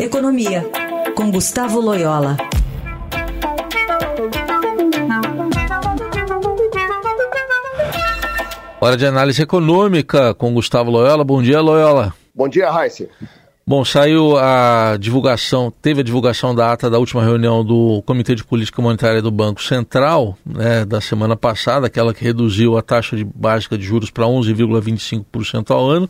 Economia, com Gustavo Loyola. Hora de análise econômica com Gustavo Loyola. Bom dia, Loyola. Bom dia, Raíssa. Bom, saiu a divulgação, teve a divulgação da ata da última reunião do Comitê de Política Monetária do Banco Central, né, da semana passada, aquela que reduziu a taxa de básica de juros para 11,25% ao ano.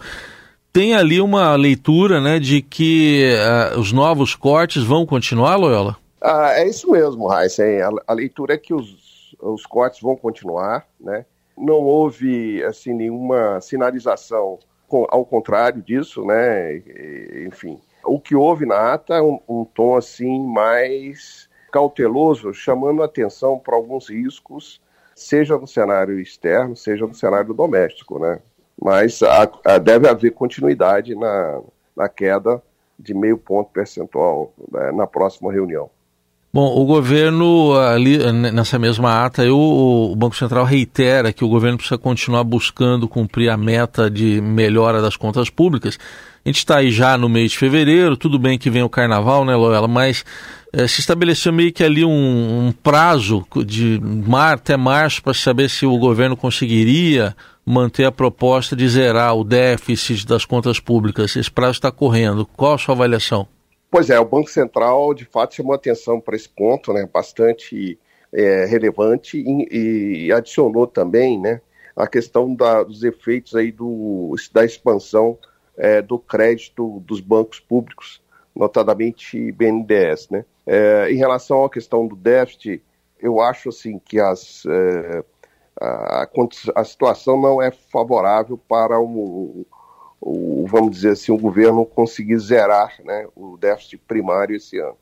Tem ali uma leitura né, de que uh, os novos cortes vão continuar, Loyola? Ah, é isso mesmo, Raíssa. A, a leitura é que os, os cortes vão continuar, né? Não houve assim nenhuma sinalização ao contrário disso, né? Enfim, o que houve na ata é um, um tom assim mais cauteloso, chamando atenção para alguns riscos, seja no cenário externo, seja no cenário doméstico, né? Mas a, a, deve haver continuidade na, na queda de meio ponto percentual né, na próxima reunião. Bom, o governo, ali nessa mesma ata, eu, o Banco Central reitera que o governo precisa continuar buscando cumprir a meta de melhora das contas públicas. A gente está aí já no mês de fevereiro, tudo bem que vem o carnaval, né, Loela? Mas é, se estabeleceu meio que ali um, um prazo de mar até março para saber se o governo conseguiria manter a proposta de zerar o déficit das contas públicas. Esse prazo está correndo. Qual a sua avaliação? Pois é, o Banco Central de fato chamou atenção para esse ponto, né, bastante é, relevante e, e, adicionou também, né, a questão da, dos efeitos aí do, da expansão é, do crédito dos bancos públicos, notadamente BNDES, né. É, em relação à questão do déficit, eu acho assim que as, é, a, a, situação não é favorável para um, vamos dizer assim, o governo conseguir zerar né, o déficit primário esse ano.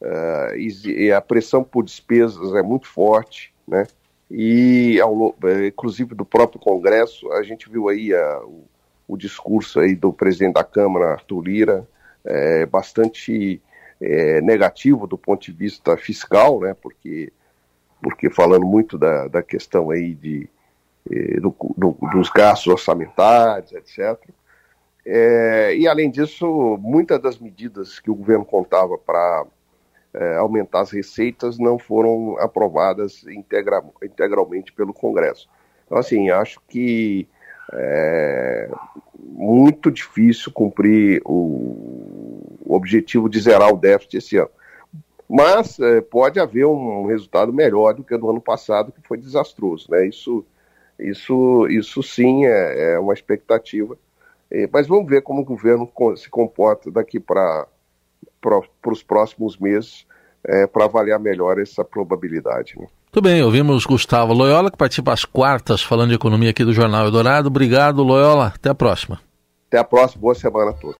Uh, e, e, a pressão por despesas é muito forte, né? E, ao, é, inclusive, do próprio Congresso, a gente viu aí a, o, o, discurso aí do presidente da Câmara, Arthur Lira, é, bastante é, negativo do ponto de vista fiscal, né? Porque, porque falando muito da, da questão aí de, eh, do, do, dos gastos orçamentários, etc. É, e, além disso, muitas das medidas que o governo contava para é, aumentar as receitas não foram aprovadas integra integralmente pelo Congresso. Então, assim, acho que é muito difícil cumprir o, o objetivo de zerar o déficit esse ano. Mas é, pode haver um resultado melhor do que o do ano passado, que foi desastroso. Né? Isso, isso, isso sim é, é uma expectativa mas vamos ver como o governo se comporta daqui para os próximos meses é, para avaliar melhor essa probabilidade. Né? Muito bem, ouvimos Gustavo Loyola, que participa às quartas falando de economia aqui do Jornal Eldorado. Obrigado, Loyola. Até a próxima. Até a próxima. Boa semana a todos.